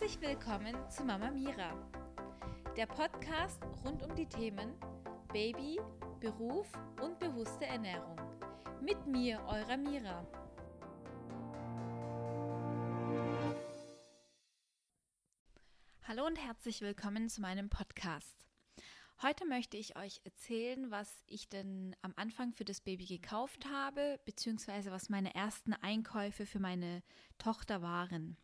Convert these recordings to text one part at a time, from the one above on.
Herzlich willkommen zu Mama Mira, der Podcast rund um die Themen Baby, Beruf und bewusste Ernährung. Mit mir, eurer Mira. Hallo und herzlich willkommen zu meinem Podcast. Heute möchte ich euch erzählen, was ich denn am Anfang für das Baby gekauft habe, beziehungsweise was meine ersten Einkäufe für meine Tochter waren.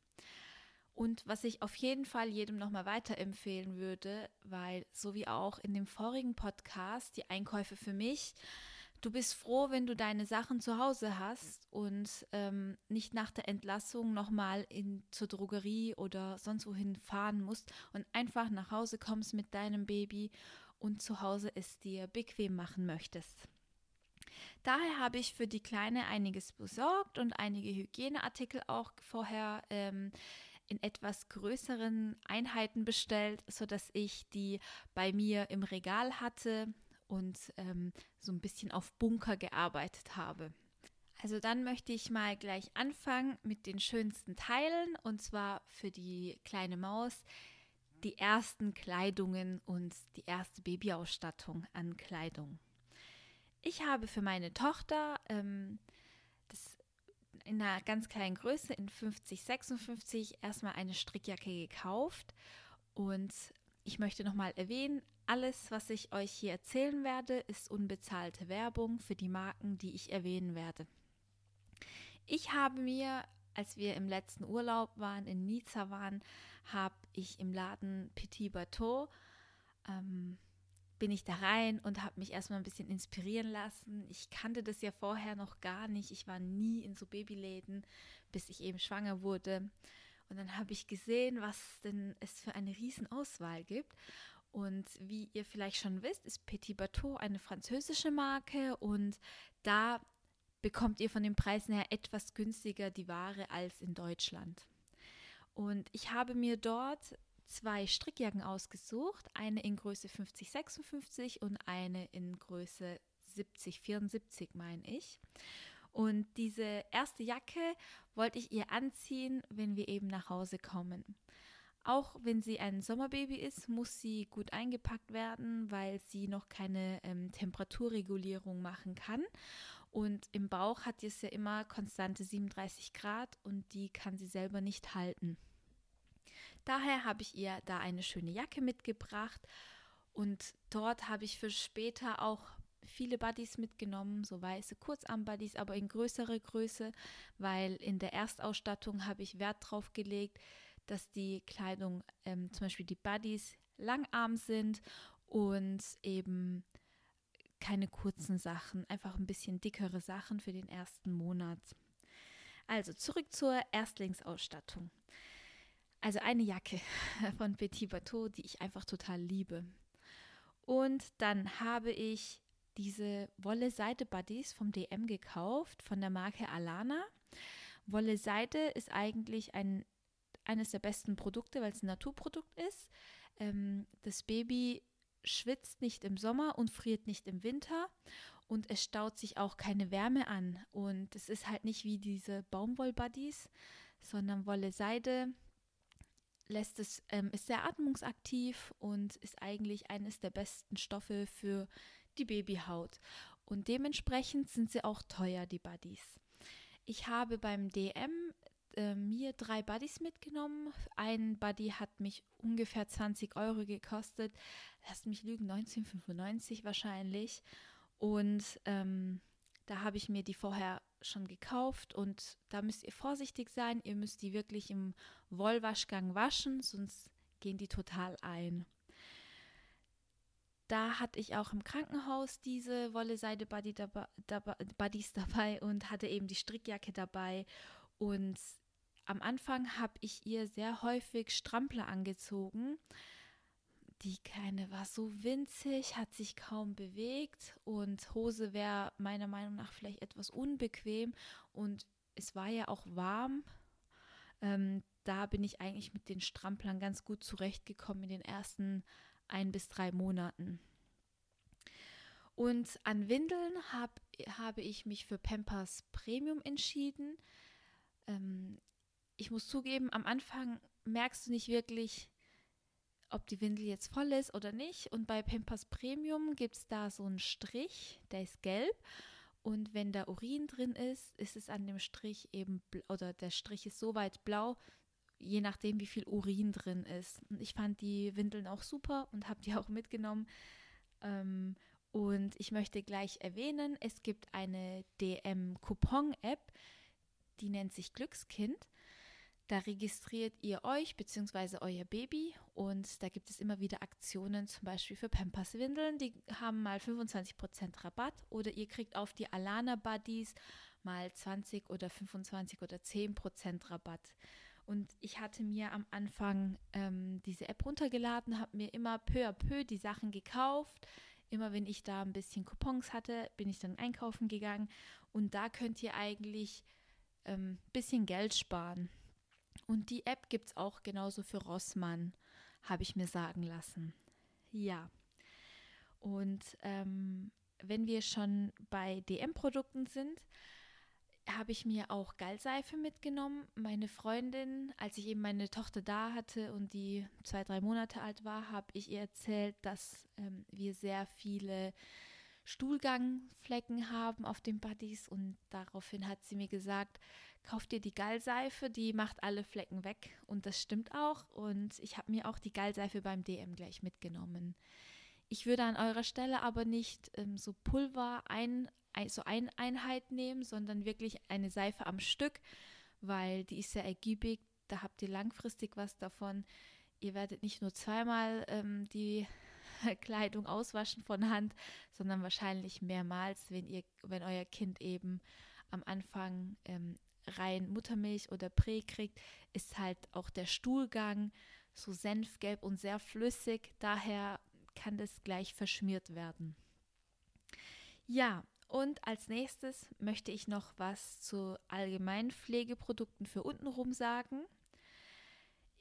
Und was ich auf jeden Fall jedem nochmal weiterempfehlen würde, weil so wie auch in dem vorigen Podcast, die Einkäufe für mich, du bist froh, wenn du deine Sachen zu Hause hast und ähm, nicht nach der Entlassung nochmal in zur Drogerie oder sonst wohin fahren musst und einfach nach Hause kommst mit deinem Baby und zu Hause es dir bequem machen möchtest. Daher habe ich für die Kleine einiges besorgt und einige Hygieneartikel auch vorher ähm, in etwas größeren Einheiten bestellt, sodass ich die bei mir im Regal hatte und ähm, so ein bisschen auf Bunker gearbeitet habe. Also dann möchte ich mal gleich anfangen mit den schönsten Teilen und zwar für die kleine Maus die ersten Kleidungen und die erste Babyausstattung an Kleidung. Ich habe für meine Tochter ähm, in einer ganz kleinen Größe in 50, 56 erstmal eine Strickjacke gekauft und ich möchte nochmal erwähnen, alles, was ich euch hier erzählen werde, ist unbezahlte Werbung für die Marken, die ich erwähnen werde. Ich habe mir, als wir im letzten Urlaub waren, in Nizza waren, habe ich im Laden Petit Bateau, ähm, bin ich da rein und habe mich erstmal ein bisschen inspirieren lassen. Ich kannte das ja vorher noch gar nicht. Ich war nie in so Babyläden, bis ich eben schwanger wurde. Und dann habe ich gesehen, was denn es für eine Riesenauswahl gibt. Und wie ihr vielleicht schon wisst, ist Petit Bateau eine französische Marke und da bekommt ihr von den Preisen her etwas günstiger die Ware als in Deutschland. Und ich habe mir dort zwei Strickjacken ausgesucht, eine in Größe 50, 56 und eine in Größe 70, 74 meine ich. Und diese erste Jacke wollte ich ihr anziehen, wenn wir eben nach Hause kommen. Auch wenn sie ein Sommerbaby ist, muss sie gut eingepackt werden, weil sie noch keine ähm, Temperaturregulierung machen kann. Und im Bauch hat es ja immer konstante 37 Grad und die kann sie selber nicht halten. Daher habe ich ihr da eine schöne Jacke mitgebracht und dort habe ich für später auch viele Buddies mitgenommen, so weiße Kurzarm-Buddies, aber in größere Größe, weil in der Erstausstattung habe ich Wert drauf gelegt, dass die Kleidung, ähm, zum Beispiel die Buddies, langarm sind und eben keine kurzen Sachen, einfach ein bisschen dickere Sachen für den ersten Monat. Also zurück zur Erstlingsausstattung. Also eine Jacke von Petit Bateau, die ich einfach total liebe. Und dann habe ich diese Wolle Seide Buddies vom DM gekauft, von der Marke Alana. Wolle Seide ist eigentlich ein, eines der besten Produkte, weil es ein Naturprodukt ist. Ähm, das Baby schwitzt nicht im Sommer und friert nicht im Winter und es staut sich auch keine Wärme an. Und es ist halt nicht wie diese Baumwoll-Buddies, sondern Wolle Seide lässt es, ähm, ist sehr atmungsaktiv und ist eigentlich eines der besten Stoffe für die Babyhaut. Und dementsprechend sind sie auch teuer, die Buddies. Ich habe beim DM äh, mir drei Buddies mitgenommen. Ein Buddy hat mich ungefähr 20 Euro gekostet. Lasst mich lügen, 1995 wahrscheinlich. Und ähm, da habe ich mir die vorher schon gekauft und da müsst ihr vorsichtig sein. Ihr müsst die wirklich im Wollwaschgang waschen, sonst gehen die total ein. Da hatte ich auch im Krankenhaus diese Wolle-Seide Buddy dabei, dabei und hatte eben die Strickjacke dabei. Und am Anfang habe ich ihr sehr häufig Strampler angezogen. Die Kleine war so winzig, hat sich kaum bewegt und Hose wäre meiner Meinung nach vielleicht etwas unbequem und es war ja auch warm. Ähm, da bin ich eigentlich mit den Stramplern ganz gut zurechtgekommen in den ersten ein bis drei Monaten. Und an Windeln hab, habe ich mich für Pampers Premium entschieden. Ähm, ich muss zugeben, am Anfang merkst du nicht wirklich, ob die Windel jetzt voll ist oder nicht. Und bei Pampers Premium gibt es da so einen Strich, der ist gelb. Und wenn da Urin drin ist, ist es an dem Strich eben, oder der Strich ist so weit blau, je nachdem, wie viel Urin drin ist. Und ich fand die Windeln auch super und habe die auch mitgenommen. Ähm, und ich möchte gleich erwähnen, es gibt eine DM-Coupon-App, die nennt sich Glückskind. Da registriert ihr euch bzw. euer Baby und da gibt es immer wieder Aktionen, zum Beispiel für Pampers-Windeln. Die haben mal 25% Rabatt oder ihr kriegt auf die Alana Buddies mal 20 oder 25 oder 10% Rabatt. Und ich hatte mir am Anfang ähm, diese App runtergeladen, habe mir immer peu à peu die Sachen gekauft. Immer wenn ich da ein bisschen Coupons hatte, bin ich dann einkaufen gegangen. Und da könnt ihr eigentlich ein ähm, bisschen Geld sparen. Und die App gibt es auch genauso für Rossmann, habe ich mir sagen lassen. Ja. Und ähm, wenn wir schon bei DM-Produkten sind, habe ich mir auch Gallseife mitgenommen. Meine Freundin, als ich eben meine Tochter da hatte und die zwei, drei Monate alt war, habe ich ihr erzählt, dass ähm, wir sehr viele Stuhlgangflecken haben auf den Buddies und daraufhin hat sie mir gesagt, kauf dir die Gallseife, die macht alle Flecken weg und das stimmt auch und ich habe mir auch die Gallseife beim DM gleich mitgenommen. Ich würde an eurer Stelle aber nicht ähm, so Pulver ein, ein, so eine Einheit nehmen, sondern wirklich eine Seife am Stück, weil die ist sehr ergiebig, da habt ihr langfristig was davon. Ihr werdet nicht nur zweimal ähm, die Kleidung auswaschen von Hand, sondern wahrscheinlich mehrmals, wenn ihr, wenn euer Kind eben am Anfang ähm, rein Muttermilch oder Prä kriegt, ist halt auch der Stuhlgang so senfgelb und sehr flüssig. Daher kann das gleich verschmiert werden. Ja, und als nächstes möchte ich noch was zu allgemeinen Pflegeprodukten für untenrum sagen.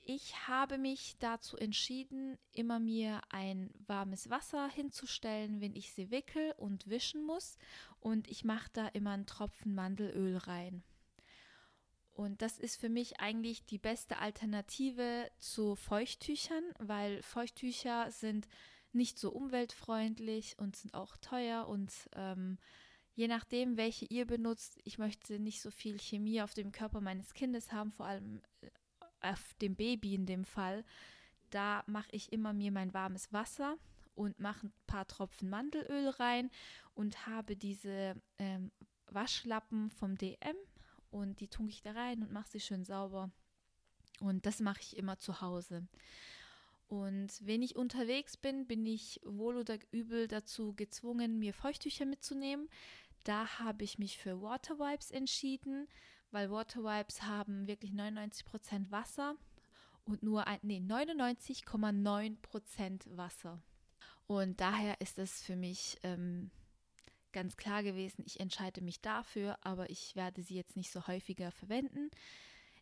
Ich habe mich dazu entschieden, immer mir ein warmes Wasser hinzustellen, wenn ich sie wickel und wischen muss. Und ich mache da immer einen Tropfen Mandelöl rein. Und das ist für mich eigentlich die beste Alternative zu Feuchttüchern, weil Feuchttücher sind nicht so umweltfreundlich und sind auch teuer und ähm, je nachdem, welche ihr benutzt, ich möchte nicht so viel Chemie auf dem Körper meines Kindes haben, vor allem äh, auf dem Baby in dem Fall, da mache ich immer mir mein warmes Wasser und mache ein paar Tropfen Mandelöl rein und habe diese ähm, Waschlappen vom DM und die tunke ich da rein und mache sie schön sauber. Und das mache ich immer zu Hause. Und wenn ich unterwegs bin, bin ich wohl oder übel dazu gezwungen, mir Feuchttücher mitzunehmen. Da habe ich mich für Water Wipes entschieden weil Water Wipes haben wirklich 99% Wasser und nur nee, 99,9% Wasser. Und daher ist es für mich ähm, ganz klar gewesen, ich entscheide mich dafür, aber ich werde sie jetzt nicht so häufiger verwenden.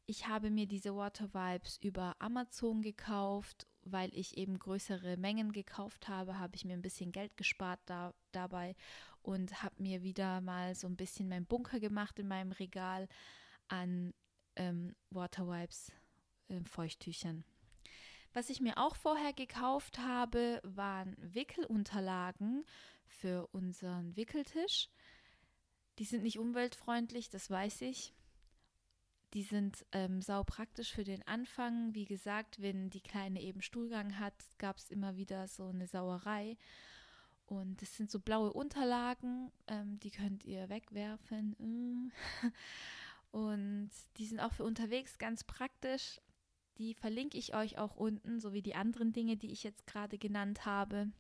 Ich habe mir diese Water Vibes über Amazon gekauft, weil ich eben größere Mengen gekauft habe, habe ich mir ein bisschen Geld gespart da, dabei und habe mir wieder mal so ein bisschen meinen Bunker gemacht in meinem Regal an ähm, Water Wipes, äh, Feuchttüchern. Was ich mir auch vorher gekauft habe, waren Wickelunterlagen für unseren Wickeltisch. Die sind nicht umweltfreundlich, das weiß ich. Die sind ähm, sau praktisch für den Anfang. Wie gesagt, wenn die Kleine eben Stuhlgang hat, gab es immer wieder so eine Sauerei. Und es sind so blaue Unterlagen, ähm, die könnt ihr wegwerfen. Und die sind auch für unterwegs ganz praktisch. Die verlinke ich euch auch unten, sowie die anderen Dinge, die ich jetzt gerade genannt habe.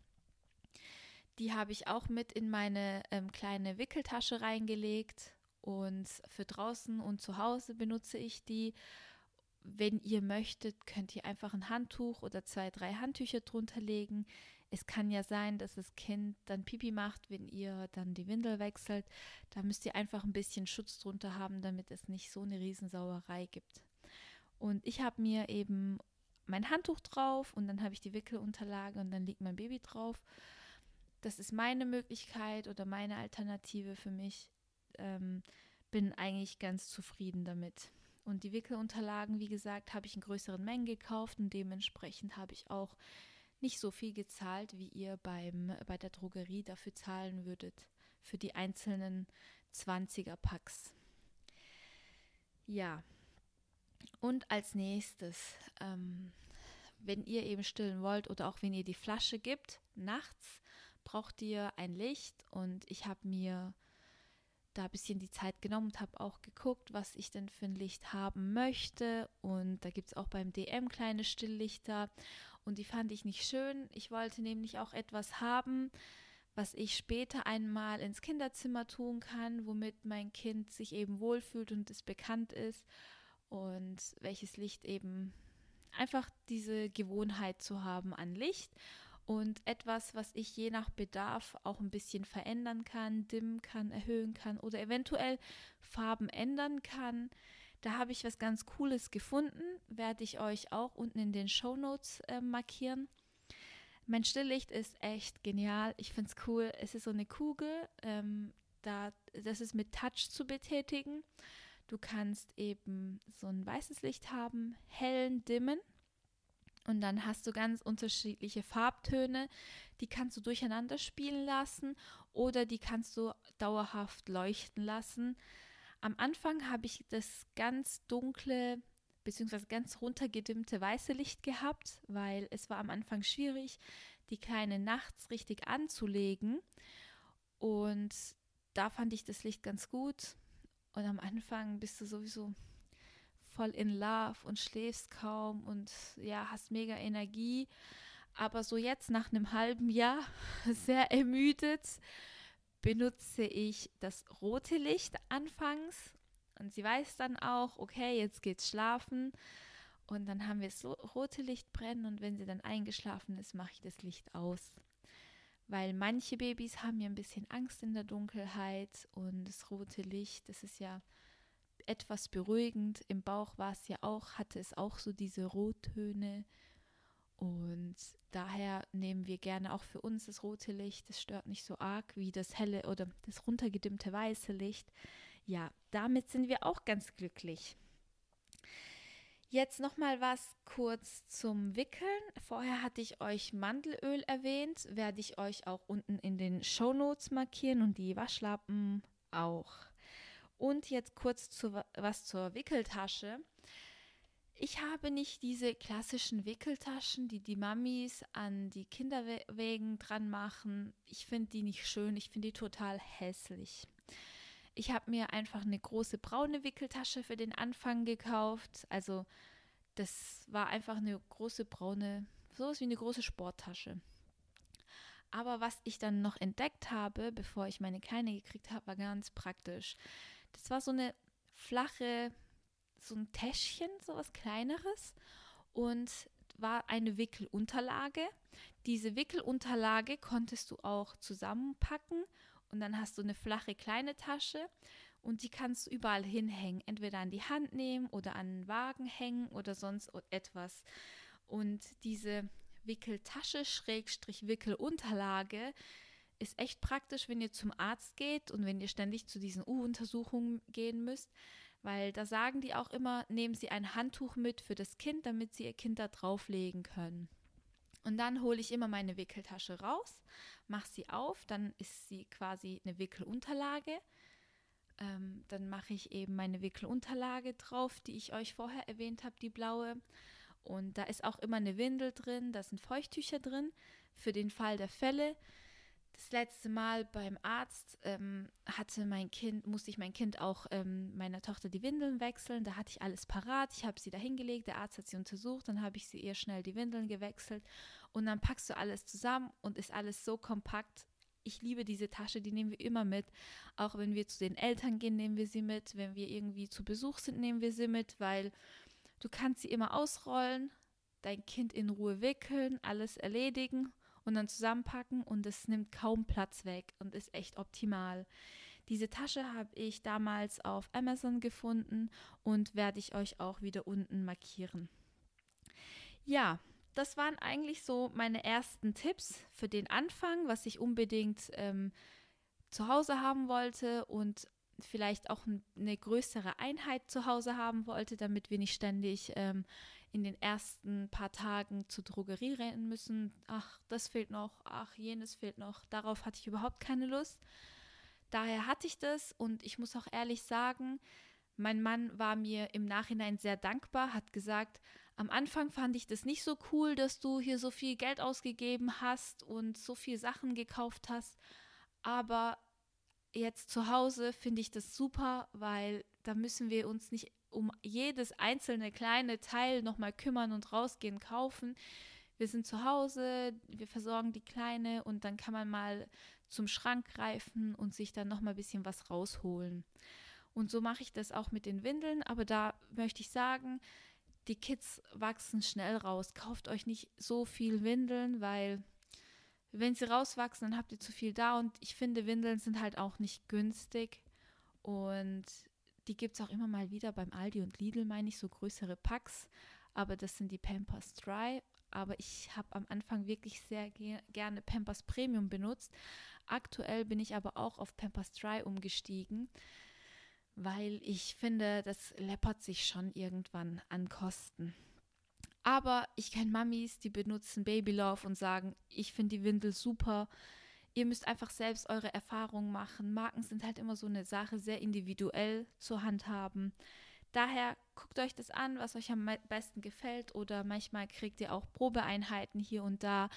Die habe ich auch mit in meine ähm, kleine Wickeltasche reingelegt. Und für draußen und zu Hause benutze ich die. Wenn ihr möchtet, könnt ihr einfach ein Handtuch oder zwei, drei Handtücher drunter legen es kann ja sein, dass das Kind dann Pipi macht, wenn ihr dann die Windel wechselt. Da müsst ihr einfach ein bisschen Schutz drunter haben, damit es nicht so eine Riesensauerei gibt. Und ich habe mir eben mein Handtuch drauf und dann habe ich die Wickelunterlage und dann liegt mein Baby drauf. Das ist meine Möglichkeit oder meine Alternative für mich. Ähm, bin eigentlich ganz zufrieden damit. Und die Wickelunterlagen, wie gesagt, habe ich in größeren Mengen gekauft und dementsprechend habe ich auch nicht so viel gezahlt, wie ihr beim, bei der Drogerie dafür zahlen würdet, für die einzelnen 20er Packs. Ja, und als nächstes, ähm, wenn ihr eben stillen wollt oder auch wenn ihr die Flasche gibt, nachts braucht ihr ein Licht und ich habe mir da ein bisschen die Zeit genommen und habe auch geguckt, was ich denn für ein Licht haben möchte. Und da gibt es auch beim DM kleine Stilllichter und die fand ich nicht schön. Ich wollte nämlich auch etwas haben, was ich später einmal ins Kinderzimmer tun kann, womit mein Kind sich eben wohlfühlt und es bekannt ist und welches Licht eben einfach diese Gewohnheit zu haben an Licht und etwas, was ich je nach Bedarf auch ein bisschen verändern kann, dimmen kann, erhöhen kann oder eventuell Farben ändern kann. Da habe ich was ganz Cooles gefunden, werde ich euch auch unten in den Show Notes äh, markieren. Mein Stilllicht ist echt genial. Ich finde es cool. Es ist so eine Kugel, ähm, da, das ist mit Touch zu betätigen. Du kannst eben so ein weißes Licht haben, hellen, dimmen. Und dann hast du ganz unterschiedliche Farbtöne, die kannst du durcheinander spielen lassen oder die kannst du dauerhaft leuchten lassen. Am Anfang habe ich das ganz dunkle bzw. ganz runtergedimmte weiße Licht gehabt, weil es war am Anfang schwierig, die Kleine nachts richtig anzulegen. Und da fand ich das Licht ganz gut. Und am Anfang bist du sowieso voll in Love und schläfst kaum und ja, hast mega Energie. Aber so jetzt nach einem halben Jahr, sehr ermüdet, benutze ich das rote Licht anfangs. Und sie weiß dann auch, okay, jetzt geht's schlafen. Und dann haben wir das rote Licht brennen und wenn sie dann eingeschlafen ist, mache ich das Licht aus. Weil manche Babys haben ja ein bisschen Angst in der Dunkelheit und das rote Licht, das ist ja etwas beruhigend. Im Bauch war es ja auch, hatte es auch so diese Rottöne. Und daher nehmen wir gerne auch für uns das rote Licht. Das stört nicht so arg wie das helle oder das runtergedimmte weiße Licht. Ja, damit sind wir auch ganz glücklich. Jetzt noch mal was kurz zum Wickeln. Vorher hatte ich euch Mandelöl erwähnt, werde ich euch auch unten in den Show Notes markieren und die Waschlappen auch. Und jetzt kurz zu, was zur Wickeltasche. Ich habe nicht diese klassischen Wickeltaschen, die die Mamis an die Kinderwägen dran machen. Ich finde die nicht schön, ich finde die total hässlich. Ich habe mir einfach eine große braune Wickeltasche für den Anfang gekauft. Also das war einfach eine große braune, sowas wie eine große Sporttasche. Aber was ich dann noch entdeckt habe, bevor ich meine kleine gekriegt habe, war ganz praktisch. Das war so eine flache, so ein Täschchen, so was kleineres und war eine Wickelunterlage. Diese Wickelunterlage konntest du auch zusammenpacken und dann hast du eine flache kleine Tasche und die kannst du überall hinhängen, entweder an die Hand nehmen oder an den Wagen hängen oder sonst etwas. Und diese Wickeltasche Schrägstrich Wickelunterlage ist echt praktisch, wenn ihr zum Arzt geht und wenn ihr ständig zu diesen U-Untersuchungen gehen müsst, weil da sagen die auch immer, nehmen Sie ein Handtuch mit für das Kind, damit Sie Ihr Kind da drauflegen können. Und dann hole ich immer meine Wickeltasche raus, mache sie auf, dann ist sie quasi eine Wickelunterlage. Ähm, dann mache ich eben meine Wickelunterlage drauf, die ich euch vorher erwähnt habe, die blaue. Und da ist auch immer eine Windel drin, da sind Feuchttücher drin für den Fall der Fälle. Das letzte Mal beim Arzt ähm, hatte mein Kind, musste ich mein Kind auch ähm, meiner Tochter die Windeln wechseln. Da hatte ich alles parat. Ich habe sie da hingelegt, der Arzt hat sie untersucht, dann habe ich sie ihr schnell die Windeln gewechselt. Und dann packst du alles zusammen und ist alles so kompakt. Ich liebe diese Tasche, die nehmen wir immer mit. Auch wenn wir zu den Eltern gehen, nehmen wir sie mit. Wenn wir irgendwie zu Besuch sind, nehmen wir sie mit, weil du kannst sie immer ausrollen, dein Kind in Ruhe wickeln, alles erledigen und dann zusammenpacken und es nimmt kaum Platz weg und ist echt optimal. Diese Tasche habe ich damals auf Amazon gefunden und werde ich euch auch wieder unten markieren. Ja, das waren eigentlich so meine ersten Tipps für den Anfang, was ich unbedingt ähm, zu Hause haben wollte und vielleicht auch eine größere Einheit zu Hause haben wollte, damit wir nicht ständig ähm, in den ersten paar Tagen zur Drogerie rennen müssen. Ach, das fehlt noch, ach, jenes fehlt noch. Darauf hatte ich überhaupt keine Lust. Daher hatte ich das und ich muss auch ehrlich sagen, mein Mann war mir im Nachhinein sehr dankbar, hat gesagt, am Anfang fand ich das nicht so cool, dass du hier so viel Geld ausgegeben hast und so viel Sachen gekauft hast, aber jetzt zu Hause finde ich das super, weil da müssen wir uns nicht um jedes einzelne kleine Teil nochmal kümmern und rausgehen kaufen. Wir sind zu Hause, wir versorgen die Kleine und dann kann man mal zum Schrank greifen und sich dann nochmal ein bisschen was rausholen. Und so mache ich das auch mit den Windeln, aber da möchte ich sagen, die Kids wachsen schnell raus. Kauft euch nicht so viel Windeln, weil wenn sie rauswachsen, dann habt ihr zu viel da. Und ich finde, Windeln sind halt auch nicht günstig. Und die gibt es auch immer mal wieder beim Aldi und Lidl, meine ich, so größere Packs. Aber das sind die Pampers Dry. Aber ich habe am Anfang wirklich sehr ge gerne Pampers Premium benutzt. Aktuell bin ich aber auch auf Pampers Dry umgestiegen, weil ich finde, das läppert sich schon irgendwann an Kosten. Aber ich kenne Mamis, die benutzen Baby Love und sagen, ich finde die Windel super. Ihr müsst einfach selbst eure Erfahrungen machen. Marken sind halt immer so eine Sache, sehr individuell zur handhaben. Daher guckt euch das an, was euch am besten gefällt. Oder manchmal kriegt ihr auch Probeeinheiten hier und da.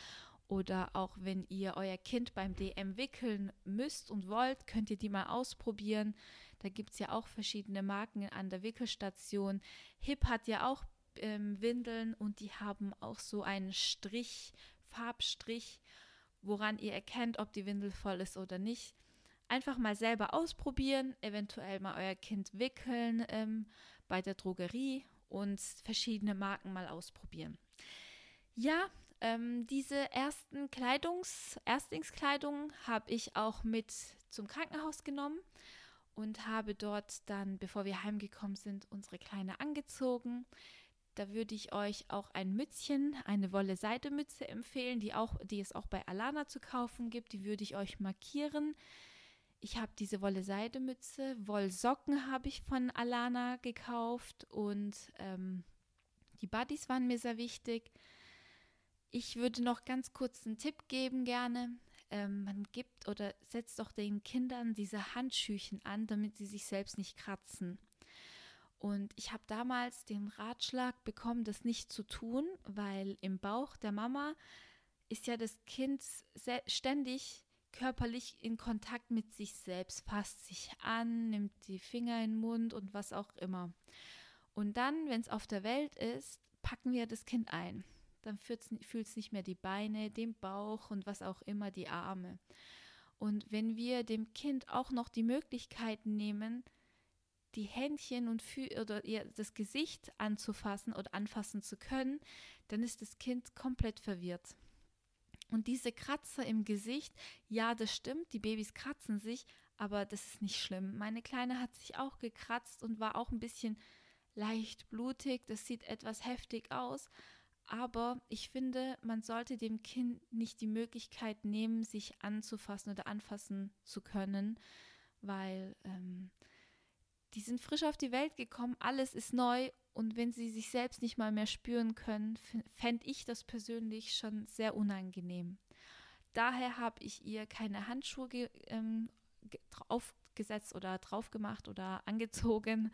Oder auch wenn ihr euer Kind beim DM wickeln müsst und wollt, könnt ihr die mal ausprobieren. Da gibt es ja auch verschiedene Marken an der Wickelstation. Hip hat ja auch ähm, Windeln und die haben auch so einen Strich, Farbstrich, woran ihr erkennt, ob die Windel voll ist oder nicht. Einfach mal selber ausprobieren, eventuell mal euer Kind wickeln ähm, bei der Drogerie und verschiedene Marken mal ausprobieren. Ja, ähm, diese ersten Kleidungs, Erstlingskleidung habe ich auch mit zum Krankenhaus genommen und habe dort dann, bevor wir heimgekommen sind, unsere Kleine angezogen. Da würde ich euch auch ein Mützchen, eine Wolle-Seide-Mütze empfehlen, die, auch, die es auch bei Alana zu kaufen gibt. Die würde ich euch markieren. Ich habe diese Wolle-Seide-Mütze. Wollsocken habe ich von Alana gekauft und ähm, die Buddies waren mir sehr wichtig. Ich würde noch ganz kurz einen Tipp geben gerne. Ähm, man gibt oder setzt doch den Kindern diese Handschüchen an, damit sie sich selbst nicht kratzen. Und ich habe damals den Ratschlag bekommen, das nicht zu tun, weil im Bauch der Mama ist ja das Kind ständig körperlich in Kontakt mit sich selbst, fasst sich an, nimmt die Finger in den Mund und was auch immer. Und dann, wenn es auf der Welt ist, packen wir das Kind ein. Dann fühlt es nicht mehr die Beine, den Bauch und was auch immer, die Arme. Und wenn wir dem Kind auch noch die Möglichkeit nehmen, die Händchen und oder ihr das Gesicht anzufassen oder anfassen zu können, dann ist das Kind komplett verwirrt. Und diese Kratzer im Gesicht, ja, das stimmt, die Babys kratzen sich, aber das ist nicht schlimm. Meine Kleine hat sich auch gekratzt und war auch ein bisschen leicht blutig. Das sieht etwas heftig aus. Aber ich finde, man sollte dem Kind nicht die Möglichkeit nehmen, sich anzufassen oder anfassen zu können, weil ähm, die sind frisch auf die Welt gekommen, alles ist neu und wenn sie sich selbst nicht mal mehr spüren können, fände ich das persönlich schon sehr unangenehm. Daher habe ich ihr keine Handschuhe ähm, aufgesetzt oder drauf gemacht oder angezogen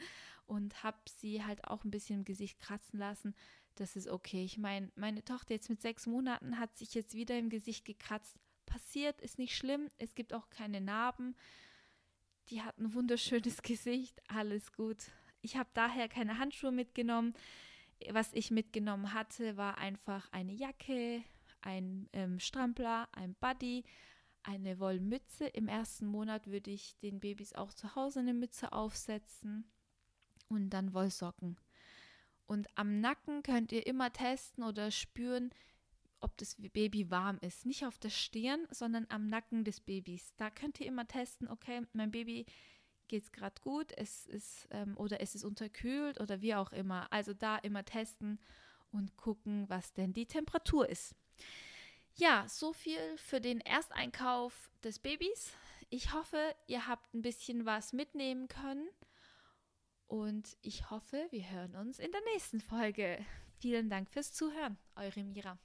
und habe sie halt auch ein bisschen im Gesicht kratzen lassen. Das ist okay. Ich meine, meine Tochter jetzt mit sechs Monaten hat sich jetzt wieder im Gesicht gekratzt. Passiert, ist nicht schlimm. Es gibt auch keine Narben die hat ein wunderschönes Gesicht, alles gut. Ich habe daher keine Handschuhe mitgenommen. Was ich mitgenommen hatte, war einfach eine Jacke, ein ähm, Strampler, ein Buddy, eine Wollmütze. Im ersten Monat würde ich den Babys auch zu Hause eine Mütze aufsetzen und dann Wollsocken. Und am Nacken könnt ihr immer testen oder spüren, ob das Baby warm ist. Nicht auf der Stirn, sondern am Nacken des Babys. Da könnt ihr immer testen, okay, mein Baby geht es gerade gut, es ist ähm, oder es ist unterkühlt oder wie auch immer. Also da immer testen und gucken, was denn die Temperatur ist. Ja, so viel für den Ersteinkauf des Babys. ich hoffe, ihr habt ein bisschen was mitnehmen können. Und ich hoffe, wir hören uns in der nächsten Folge. Vielen Dank fürs Zuhören, eure Mira.